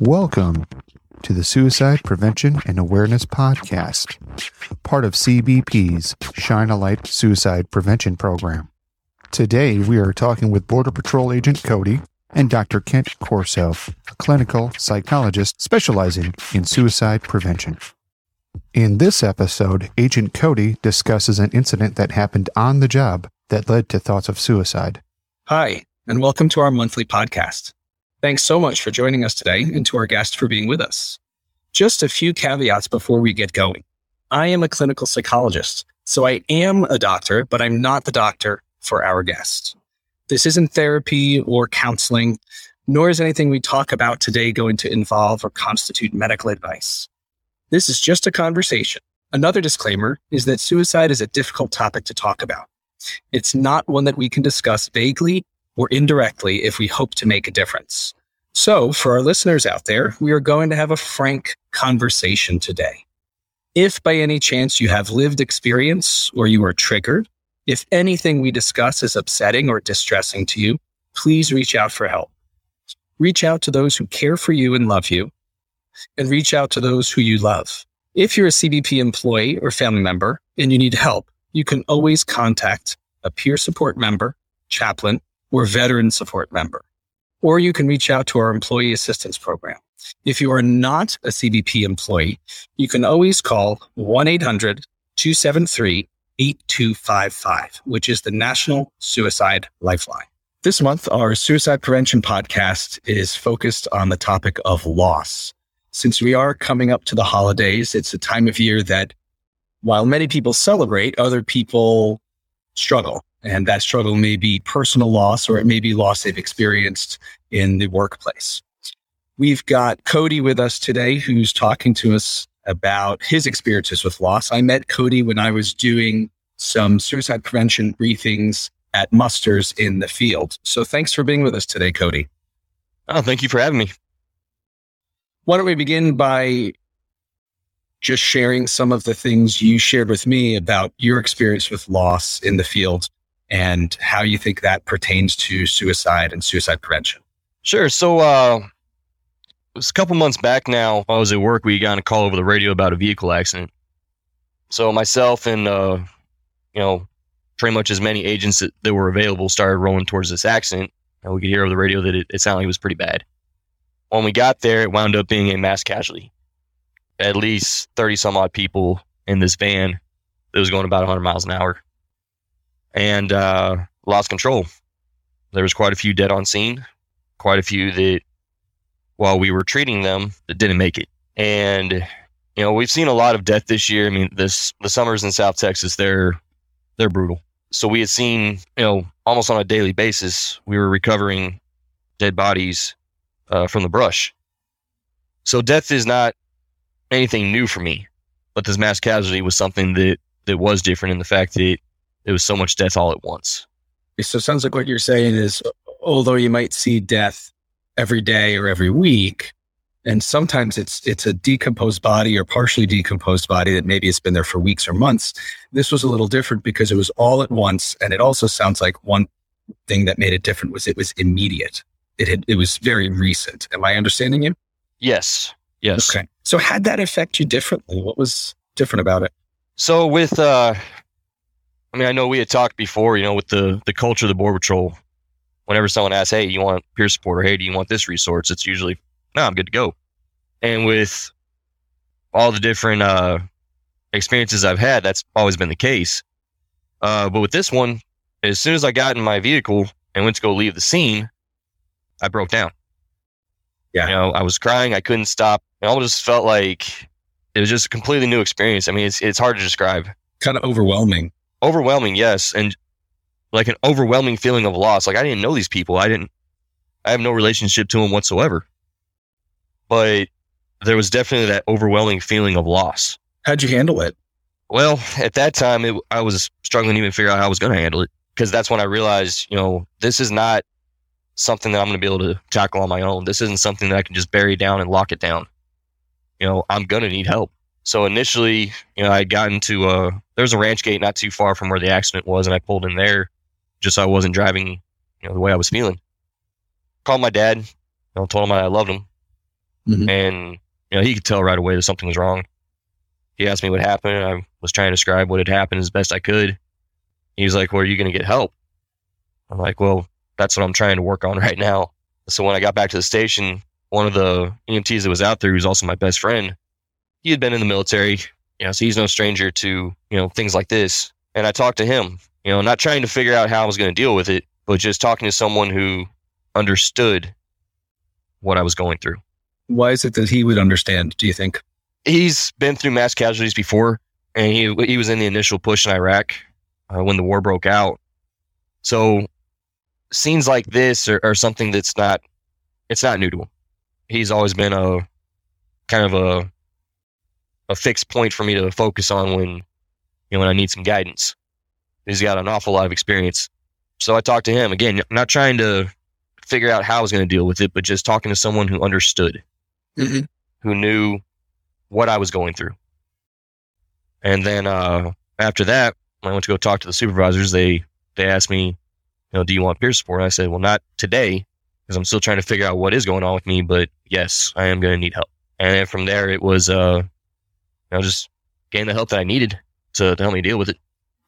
Welcome to the Suicide Prevention and Awareness Podcast, part of CBP's Shine a Light Suicide Prevention Program. Today, we are talking with Border Patrol Agent Cody and Dr. Kent Corso, a clinical psychologist specializing in suicide prevention. In this episode, Agent Cody discusses an incident that happened on the job that led to thoughts of suicide. Hi, and welcome to our monthly podcast. Thanks so much for joining us today and to our guest for being with us. Just a few caveats before we get going. I am a clinical psychologist, so I am a doctor, but I'm not the doctor for our guest. This isn't therapy or counseling, nor is anything we talk about today going to involve or constitute medical advice. This is just a conversation. Another disclaimer is that suicide is a difficult topic to talk about. It's not one that we can discuss vaguely or indirectly if we hope to make a difference. So, for our listeners out there, we are going to have a frank conversation today. If by any chance you have lived experience or you are triggered, if anything we discuss is upsetting or distressing to you, please reach out for help. Reach out to those who care for you and love you, and reach out to those who you love. If you're a CBP employee or family member and you need help, you can always contact a peer support member, chaplain, or veteran support member. Or you can reach out to our employee assistance program. If you are not a CBP employee, you can always call 1 800 273 8255, which is the National Suicide Lifeline. This month, our suicide prevention podcast is focused on the topic of loss. Since we are coming up to the holidays, it's a time of year that while many people celebrate, other people struggle. And that struggle may be personal loss or it may be loss they've experienced in the workplace. We've got Cody with us today who's talking to us about his experiences with loss. I met Cody when I was doing some suicide prevention briefings at musters in the field. So thanks for being with us today, Cody. Oh, thank you for having me. Why don't we begin by just sharing some of the things you shared with me about your experience with loss in the field and how you think that pertains to suicide and suicide prevention. Sure. So, uh, it was a couple months back now. I was at work. We got a call over the radio about a vehicle accident. So myself and uh, you know, pretty much as many agents that, that were available started rolling towards this accident. And we could hear over the radio that it, it sounded like it was pretty bad. When we got there, it wound up being a mass casualty. At least 30 some odd people in this van that was going about 100 miles an hour and uh, lost control. There was quite a few dead on scene, quite a few that, while we were treating them, that didn't make it. And you know, we've seen a lot of death this year. I mean, this the summers in South Texas, they're they're brutal. So we had seen, you know, almost on a daily basis, we were recovering dead bodies uh, from the brush. So death is not anything new for me, but this mass casualty was something that that was different in the fact that it was so much death all at once. So it sounds like what you're saying is, although you might see death every day or every week, and sometimes it's it's a decomposed body or partially decomposed body that maybe it's been there for weeks or months. This was a little different because it was all at once, and it also sounds like one thing that made it different was it was immediate. It had it was very recent. Am I understanding you? Yes. Yes. Okay. So had that affect you differently? What was different about it? So with uh I mean, I know we had talked before, you know, with the the culture of the Border Patrol. Whenever someone asks, "Hey, you want peer support?" or "Hey, do you want this resource?" It's usually, "No, I'm good to go." And with all the different uh, experiences I've had, that's always been the case. Uh, but with this one, as soon as I got in my vehicle and went to go leave the scene, I broke down. Yeah, you know, I was crying. I couldn't stop. It almost felt like it was just a completely new experience. I mean, it's it's hard to describe. Kind of overwhelming overwhelming, yes, and like an overwhelming feeling of loss. Like I didn't know these people. I didn't. I have no relationship to them whatsoever. But there was definitely that overwhelming feeling of loss. How'd you handle it? Well, at that time, it, I was struggling to even figure out how I was going to handle it because that's when I realized, you know, this is not something that I'm going to be able to tackle on my own. This isn't something that I can just bury down and lock it down. You know, I'm going to need help. So initially, you know, I got into a there was a ranch gate not too far from where the accident was, and I pulled in there just so I wasn't driving, you know, the way I was feeling. Called my dad, you know, told him I loved him, mm-hmm. and you know he could tell right away that something was wrong. He asked me what happened. I was trying to describe what had happened as best I could. He was like, "Well, are you going to get help?" I'm like, "Well, that's what I'm trying to work on right now." So when I got back to the station, one of the EMTs that was out there, who's also my best friend, he had been in the military, you know, so he's no stranger to you know things like this. And I talked to him, you know, not trying to figure out how I was going to deal with it, but just talking to someone who understood what I was going through. Why is it that he would understand? Do you think? He's been through mass casualties before, and he he was in the initial push in Iraq uh, when the war broke out. So scenes like this are, are something that's not it's not new to him. He's always been a kind of a a fixed point for me to focus on when you know when I need some guidance. He's got an awful lot of experience. So I talked to him again, not trying to figure out how I was going to deal with it, but just talking to someone who understood, mm-hmm. who knew what I was going through. And then uh, after that, when I went to go talk to the supervisors, they they asked me, you know, do you want peer support? And I said, well, not today, because I'm still trying to figure out what is going on with me. But yes, I am going to need help. And then from there, it was, uh, know, just getting the help that I needed to, to help me deal with it.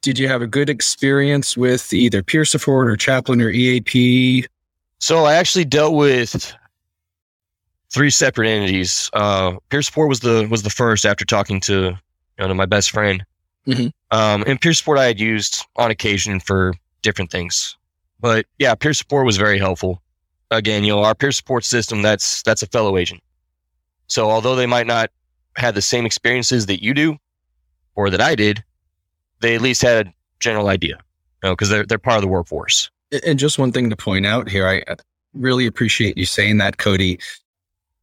Did you have a good experience with either peer support or chaplain or EAP? So I actually dealt with three separate entities. Uh, peer support was the was the first after talking to you know to my best friend. Mm-hmm. Um, and peer support I had used on occasion for different things, but yeah, peer support was very helpful. Again, you know, our peer support system that's that's a fellow agent. So although they might not have the same experiences that you do or that I did, they at least had a general idea, you know, because they're they're part of the workforce. And just one thing to point out here, I uh, really appreciate you saying that, Cody.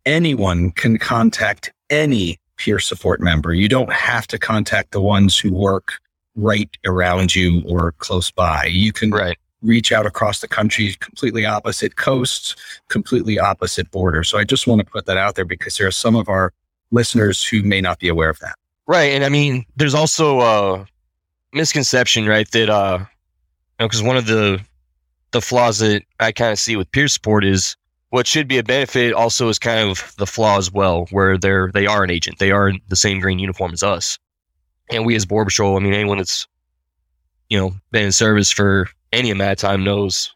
Anyone can contact any peer support member. You don't have to contact the ones who work right around you or close by. You can right. reach out across the country, completely opposite coasts, completely opposite borders. So I just want to put that out there because there are some of our listeners who may not be aware of that. Right. And I mean, there's also a misconception, right? That, uh, you know, because one of the the flaws that I kind of see with peer support is what should be a benefit also is kind of the flaw as well, where they're they are an agent, they are the same green uniform as us, and we as border patrol, I mean, anyone that's you know been in service for any amount of time knows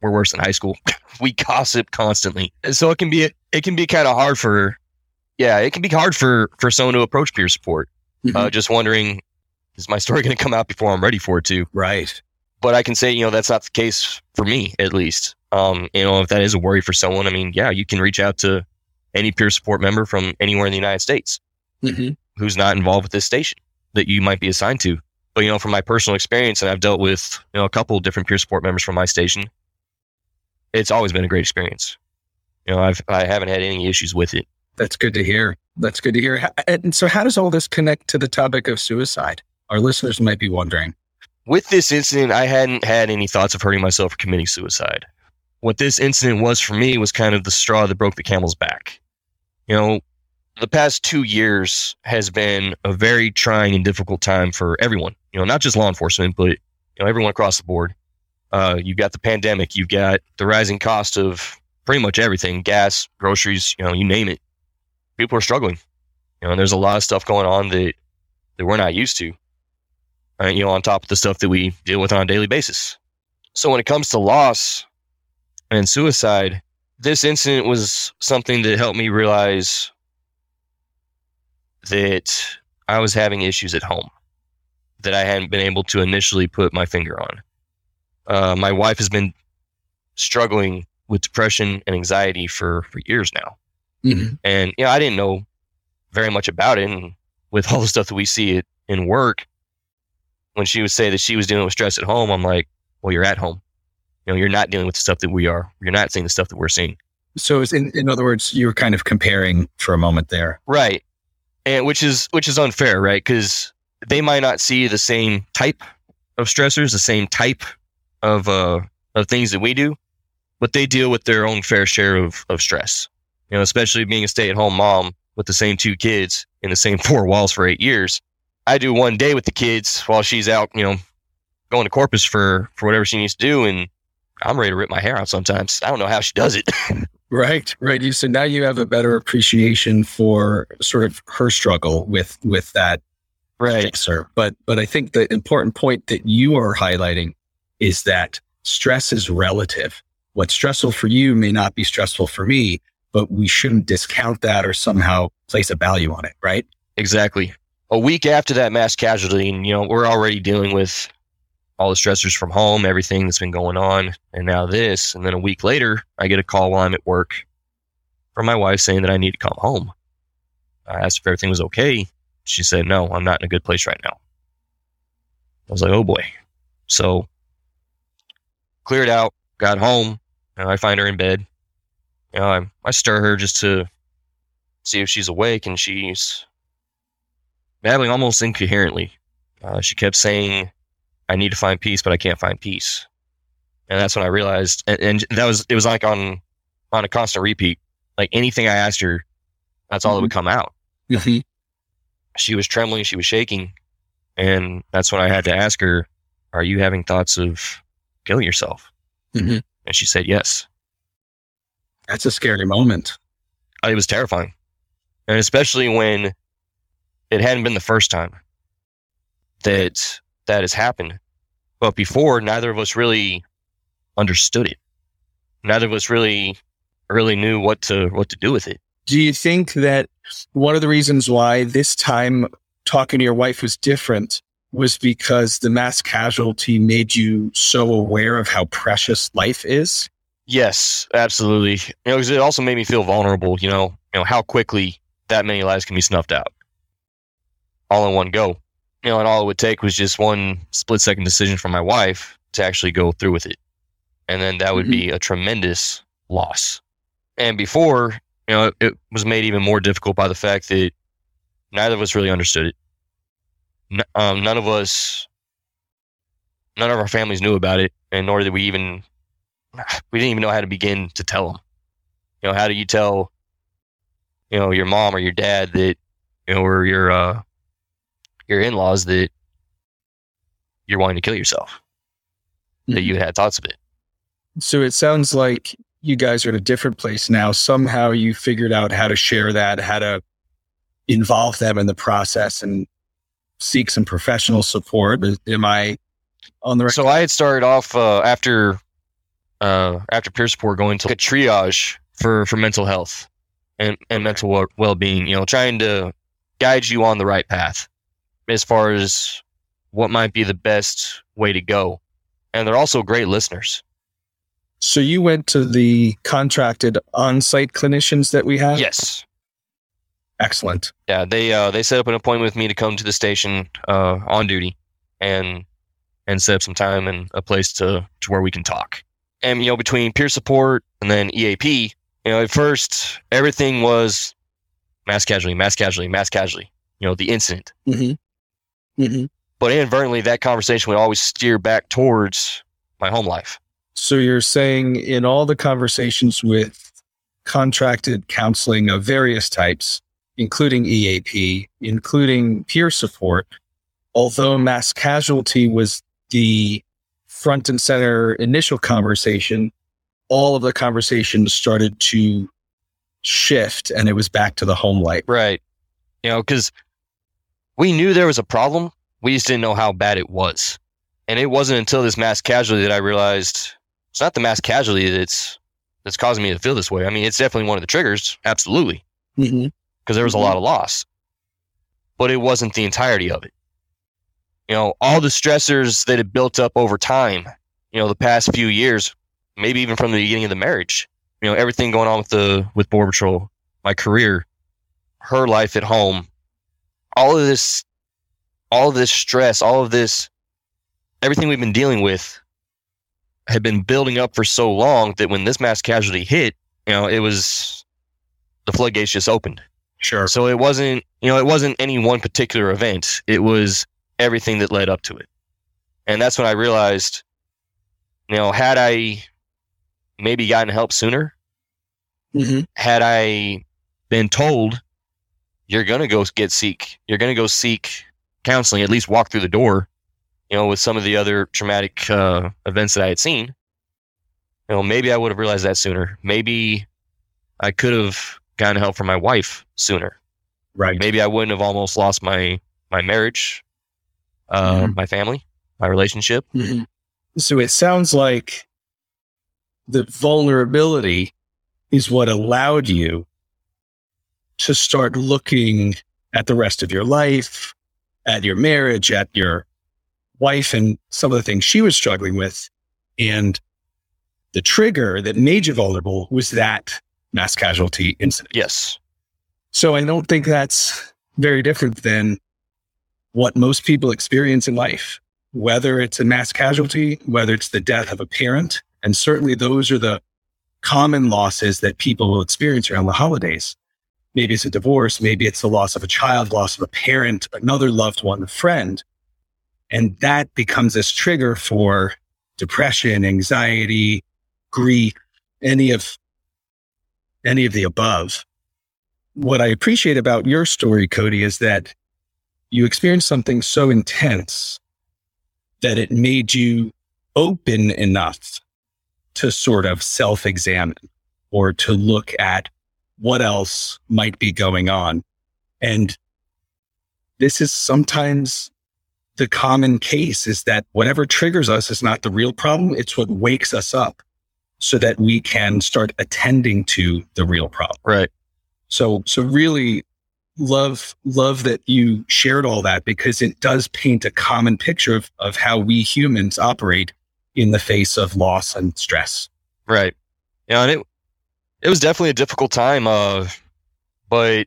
we're worse than high school. we gossip constantly, and so it can be it can be kind of hard for yeah, it can be hard for for someone to approach peer support. Mm-hmm. Uh, just wondering, is my story going to come out before I'm ready for it to? Right but I can say, you know, that's not the case for me, at least. Um, you know, if that is a worry for someone, I mean, yeah, you can reach out to any peer support member from anywhere in the United States mm-hmm. who's not involved with this station that you might be assigned to. But, you know, from my personal experience, and I've dealt with, you know, a couple different peer support members from my station, it's always been a great experience. You know, I've, I haven't had any issues with it. That's good to hear. That's good to hear. And so, how does all this connect to the topic of suicide? Our listeners might be wondering with this incident, I hadn't had any thoughts of hurting myself or committing suicide. What this incident was for me was kind of the straw that broke the camel's back. You know, the past two years has been a very trying and difficult time for everyone. You know, not just law enforcement, but you know everyone across the board. Uh, you've got the pandemic, you've got the rising cost of pretty much everything, gas, groceries, you know, you name it. People are struggling. You know, and there's a lot of stuff going on that that we're not used to uh, you know, on top of the stuff that we deal with on a daily basis. So when it comes to loss and suicide, this incident was something that helped me realize that I was having issues at home that I hadn't been able to initially put my finger on. Uh, my wife has been struggling with depression and anxiety for, for years now. Mm-hmm. And, you know, I didn't know very much about it. And with all the stuff that we see it in work, when she would say that she was dealing with stress at home, I'm like, well, you're at home. You know, you're not dealing with the stuff that we are. You're not seeing the stuff that we're seeing. So, in, in other words, you were kind of comparing for a moment there, right? And which is which is unfair, right? Because they might not see the same type of stressors, the same type of uh, of things that we do, but they deal with their own fair share of of stress. You know, especially being a stay at home mom with the same two kids in the same four walls for eight years. I do one day with the kids while she's out, you know, going to Corpus for for whatever she needs to do, and I'm ready to rip my hair out sometimes. I don't know how she does it. Right, right. You so now you have a better appreciation for sort of her struggle with with that Right. sir. But but I think the important point that you are highlighting is that stress is relative. What's stressful for you may not be stressful for me, but we shouldn't discount that or somehow place a value on it, right? Exactly. A week after that mass casualty, and you know, we're already dealing with all the stressors from home, everything that's been going on, and now this. And then a week later, I get a call while I'm at work from my wife saying that I need to come home. I asked if everything was okay. She said, No, I'm not in a good place right now. I was like, Oh boy. So cleared out, got home, and I find her in bed. You know, I, I stir her just to see if she's awake, and she's babbling almost incoherently. Uh, she kept saying, I need to find peace, but I can't find peace. And that's when I realized, and, and that was, it was like on, on a constant repeat. Like anything I asked her, that's all that would come out. Mm-hmm. She was trembling, she was shaking. And that's when I had to ask her, Are you having thoughts of killing yourself? Mhm. And she said, Yes. That's a scary moment. Uh, it was terrifying. And especially when it hadn't been the first time that that has happened. But before, neither of us really understood it. Neither of us really really knew what to what to do with it. Do you think that one of the reasons why this time talking to your wife was different was because the mass casualty made you so aware of how precious life is? Yes, absolutely. You know, it also made me feel vulnerable. You know, you know how quickly that many lives can be snuffed out, all in one go. You know, and all it would take was just one split second decision from my wife to actually go through with it, and then that would be a tremendous loss. And before, you know, it, it was made even more difficult by the fact that neither of us really understood it. N- um, none of us, none of our families knew about it, and nor did we even we didn't even know how to begin to tell them. You know, how do you tell, you know, your mom or your dad that, you know, or your uh, your in laws that you're wanting to kill yourself, that you had thoughts of it. So it sounds like you guys are at a different place now. Somehow you figured out how to share that, how to involve them in the process and seek some professional support. Am I on the right? So I had started off uh, after uh, after peer support going to a triage for for mental health and and mental well being. You know, trying to guide you on the right path as far as what might be the best way to go. And they're also great listeners. So you went to the contracted on-site clinicians that we have? Yes. Excellent. Yeah, they uh, they set up an appointment with me to come to the station uh, on duty and and set up some time and a place to, to where we can talk. And you know, between peer support and then EAP, you know, at first everything was mass casualty, mass casualty, mass casualty. You know, the incident. Mm-hmm. Mm-hmm. But inadvertently, that conversation would always steer back towards my home life. So you're saying in all the conversations with contracted counseling of various types, including EAP, including peer support, although mass casualty was the front and center initial conversation, all of the conversations started to shift and it was back to the home life. Right. You know, because we knew there was a problem. We just didn't know how bad it was. And it wasn't until this mass casualty that I realized it's not the mass casualty that's that's causing me to feel this way. I mean, it's definitely one of the triggers, absolutely, Mm-hmm. because there was a Mhm. lot of loss. But it wasn't the entirety of it. You know, all the stressors that had built up over time, you know, the past few years, maybe even from the beginning of the marriage, you know, everything going on with the with Border Patrol, my career, her life at home, all of this, all of this stress, all of this, everything we've been dealing with had been building up for so long that when this mass casualty hit, you know, it was the floodgates just opened. Sure. So it wasn't, you know, it wasn't any one particular event. It was everything that led up to it. And that's when I realized, you know, had I maybe gotten help sooner, Mm-hmm. had I been told you're going to go get seek, you're going to go seek counseling, at least walk through the door, you know, with some of the other traumatic uh, events that I had seen, you know, maybe I would have realized that sooner. Maybe I could have gotten help from my wife sooner. Right. Maybe I wouldn't have almost lost my my marriage, uh, Mhm. my family, my relationship. Mhm. So it sounds like the vulnerability is what allowed you to start looking at the rest of your life, at your marriage, at your wife, and some of the things she was struggling with. And the trigger that made you vulnerable was that mass casualty incident. Yes. So I don't think that's very different than what most people experience in life, whether it's a mass casualty, whether it's the death of a parent. And certainly those are the common losses that people will experience around the holidays. Maybe it's a divorce, maybe it's the loss of a child, loss of a parent, another loved one, a friend. And that becomes this trigger for depression, anxiety, grief, any of any of the above what I appreciate about your story, Cody, is that you experienced something so intense that it made you open enough to sort of self examine or to look at what else might be going on. And this is sometimes the common case is that whatever triggers us is not the real problem. It's what wakes us up so that we can start attending to the real problem. Right. So, so really love, love that you shared all that because it does paint a common picture of, of how we humans operate in the face of loss and stress. Right. Yeah, and it it was definitely a difficult time. Uh, but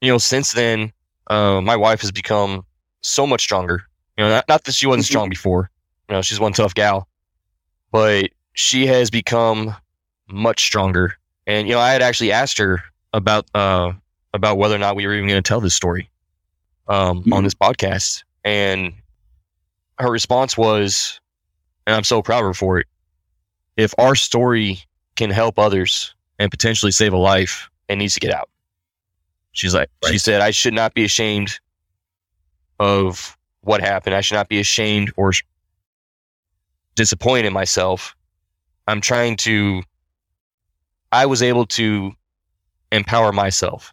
you know, since then, uh, my wife has become so much stronger. You know, not, not that she wasn't Mhm. strong before. You know, she's one tough gal, but she has become much stronger. And you know, I had actually asked her about uh about whether or not we were even going to tell this story um on Mhm. this podcast, and her response was, and I'm so proud of her for it. If our story can help others and potentially save a life, it needs to get out. She's like, she said, I should not be ashamed of what happened. I should not be ashamed or disappointed in myself. I'm trying to, I was able to empower myself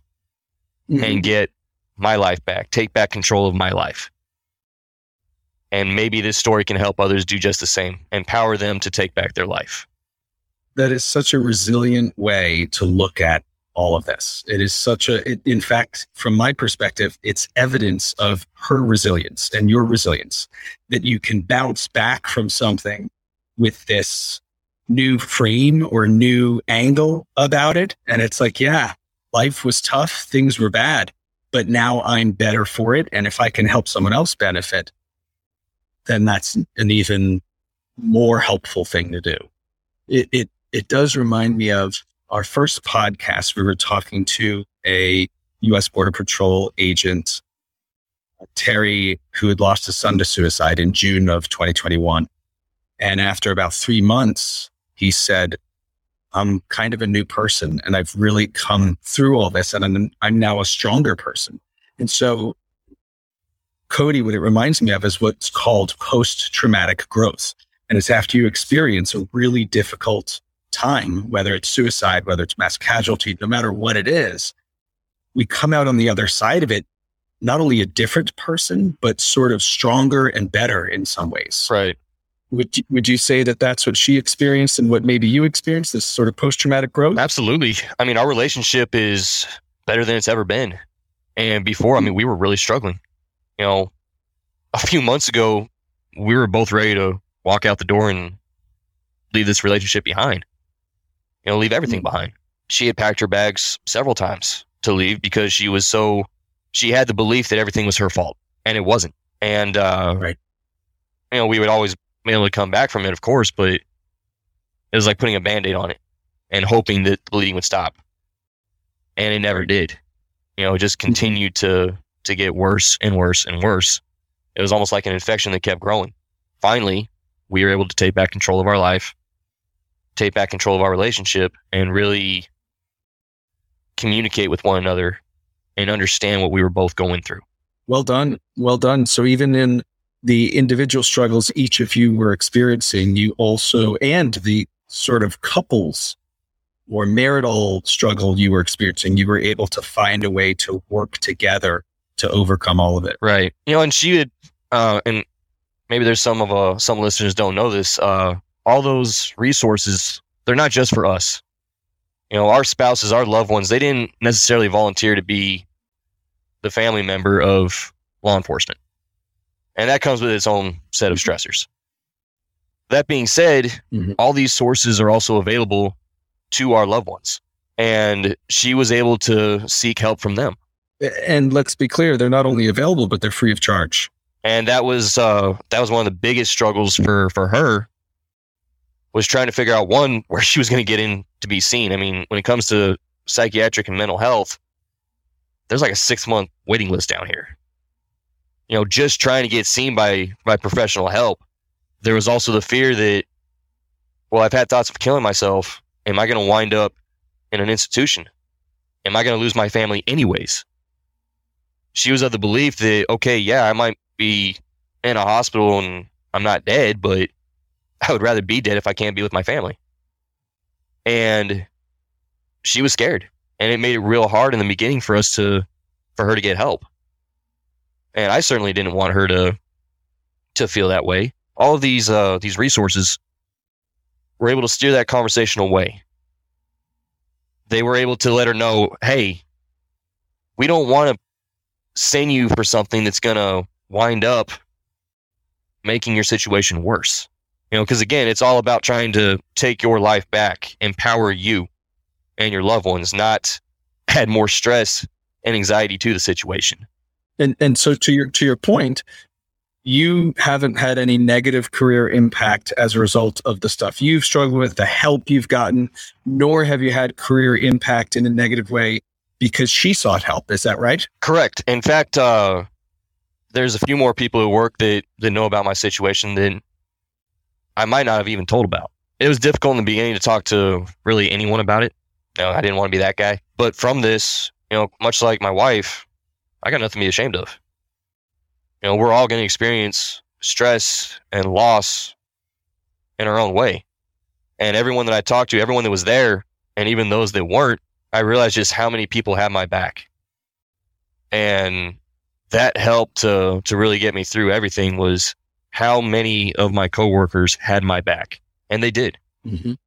and mm-hmm. get my life back, take back control of my life. And maybe this story can help others do just the same, empower them to take back their life. that is such a resilient way to look at all of this. It is such a, it, in fact, from my perspective, it's evidence of her resilience and your resilience that you can bounce back from something with this new frame or new angle about it. And it's like, yeah, life was tough. Things were bad, but now I'm better for it. And if I can help someone else benefit, then that's an even more helpful thing to do. It, it, it does remind me of our first podcast. We were talking to a U.S. Border Patrol agent, Terry, who had lost his son to suicide in June of 2021. And after about three months, he said, I'm kind of a new person and I've really come through all this and I'm, I'm now a stronger person. And so Cody, what it reminds me of is what's called post traumatic growth. And it's after you experience a really difficult time, whether it's suicide, whether it's mass casualty, no matter what it is, we come out on the other side of it, not only a different person, but sort of stronger and better in some ways. Right. Would you, would you say that that's what she experienced and what maybe you experienced, this sort of post traumatic growth? Absolutely. I mean, our relationship is better than it's ever been. And before, I mean, we were really struggling. You know, a few months ago, we were both ready to walk out the door and leave this relationship behind. You know, leave everything behind. She had packed her bags several times to leave because she was so, she had the belief that everything was her fault, and it wasn't. And, uh, Right. you know, we would always able to come back from it, of course, but it was like putting a band aid on it and hoping that the bleeding would stop. And it never did. You know, it just mm-hmm. continued to to get worse and worse and worse. It was almost like an infection that kept growing. Finally, we were able to take back control of our life, take back control of our relationship, and really communicate with one another and understand what we were both going through. Well done. Well done. So even in the individual struggles each of you were experiencing, you also, and the sort of couples or marital struggle you were experiencing, you were able to find a way to work together to overcome all of it. Right. You know, and she would, uh, and maybe there's some of uh, some listeners don't know this. Uh, all those resources, they're not just for us. You know, our spouses, our loved ones, they didn't necessarily volunteer to be the family member of law enforcement. And that comes with its own set of stressors. That being said, mm-hmm. all these sources are also available to our loved ones. And she was able to seek help from them. And let's be clear, they're not only available, but they're free of charge. And that was uh, that was one of the biggest struggles for for her was trying to figure out one where she was going to get in to be seen. I mean, when it comes to psychiatric and mental health, there's like a six month waiting list down here. You know, just trying to get seen by by professional help. There was also the fear that, well, I've had thoughts of killing myself. Am I going to wind up in an institution? Am I going to lose my family anyways? She was of the belief that, okay, yeah, I might be in a hospital and I'm not dead, but I would rather be dead if I can't be with my family. And she was scared. And it made it real hard in the beginning for us to, for her to get help. And I certainly didn't want her to, to feel that way. All of these, uh, these resources were able to steer that conversation away. They were able to let her know, hey, we don't want to send you for something that's going to wind up making your situation worse. You know, because again, it's all about trying to take your life back, empower you and your loved ones, not add more stress and anxiety to the situation. And and so to your to your point, you haven't had any negative career impact as a result of the stuff you've struggled with, the help you've gotten, nor have you had career impact in a negative way because she sought help. Is that right? Correct. In fact, uh, there's a few more people at work that, that know about my situation than I might not have even told about. It was difficult in the beginning to talk to really anyone about it. You know, I didn't want to be that guy. But from this, you know, much like my wife, I got nothing to be ashamed of you know, we're all going to experience stress and loss in our own way. And everyone that I talked to, everyone that was there, and even those that weren't, I realized just how many people had my back. And that helped to to really get me through everything was how many of my coworkers had my back. And they did. Mm-hmm. You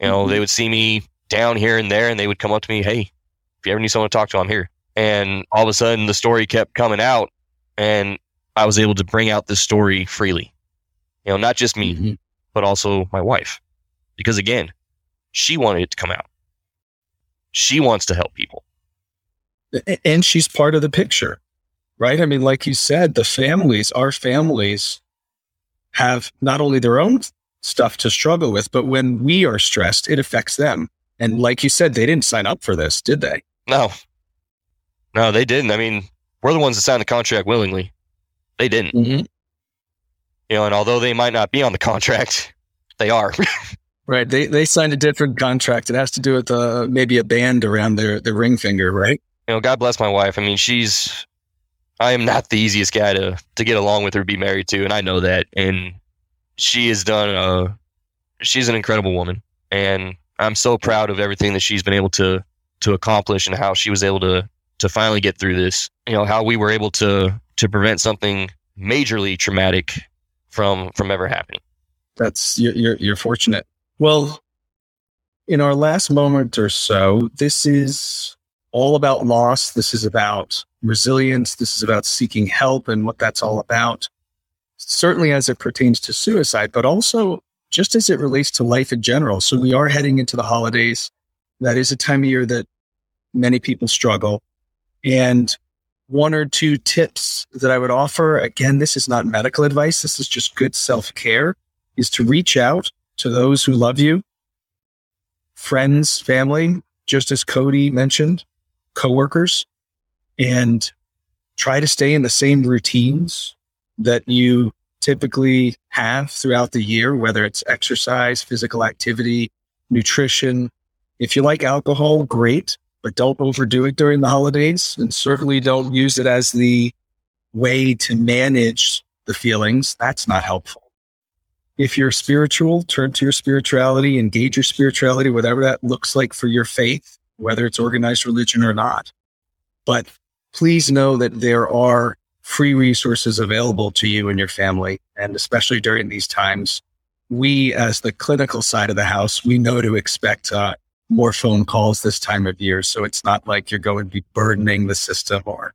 know, mm-hmm. they would see me down here and there and they would come up to me, Hey, if you ever need someone to talk to, I'm here. And all of a sudden the story kept coming out and I was able to bring out this story freely. You know, not just me, mm-hmm. but also my wife. Because again, she wanted it to come out. She wants to help people. And she's part of the picture, right? I mean, like you said, the families, our families have not only their own stuff to struggle with, but when we are stressed, it affects them. And like you said, they didn't sign up for this, did they? No. No, they didn't. I mean, we're the ones that signed the contract willingly. They didn't. Mm-hmm. You know, and although they might not be on the contract, they are. right. They they signed a different contract. It has to do with uh, maybe a band around their their ring finger, right? You know, God bless my wife. I mean, she's I am not the easiest guy to to get along with or be married to, and I know that. And she has done a she's an incredible woman, and I'm so proud of everything that she's been able to to accomplish and how she was able to to finally get through this. You know, how we were able to to prevent something majorly traumatic from from ever happening. That's you're you're, you're fortunate. Well, in our last moment or so, this is all about loss. This is about resilience. This is about seeking help and what that's all about. Certainly as it pertains to suicide, but also just as it relates to life in general. So we are heading into the holidays. That is a time of year that many people struggle. And one or two tips that I would offer, again, this is not medical advice. This is just good self care is to reach out to those who love you, friends, family, just as Cody mentioned, coworkers, and try to stay in the same routines that you typically have throughout the year, whether it's exercise, physical activity, nutrition. If you like alcohol, great but don't overdo it during the holidays and certainly don't use it as the way to manage the feelings. That's not helpful. If you're spiritual, turn to your spirituality, engage your spirituality, whatever that looks like for your faith, whether it's organized religion or not. But please know that there are free resources available to you and your family. And especially during these times, we, as the clinical side of the house, we know to expect uh, more phone calls this time of year. So it's not like you're going to be burdening the system or,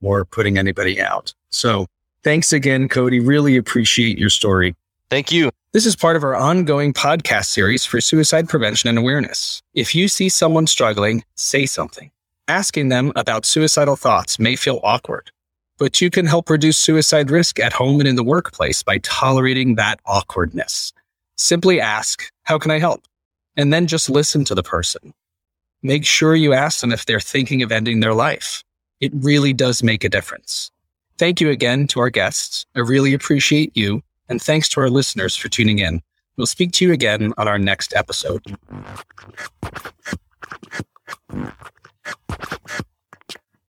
or putting anybody out. So thanks again, Cody. Really appreciate your story. Thank you. This is part of our ongoing podcast series for suicide prevention and awareness. If you see someone struggling, say something. Asking them about suicidal thoughts may feel awkward, but you can help reduce suicide risk at home and in the workplace by tolerating that awkwardness. Simply ask, How can I help? And then just listen to the person. Make sure you ask them if they're thinking of ending their life. It really does make a difference. Thank you again to our guests. I really appreciate you. And thanks to our listeners for tuning in. We'll speak to you again on our next episode.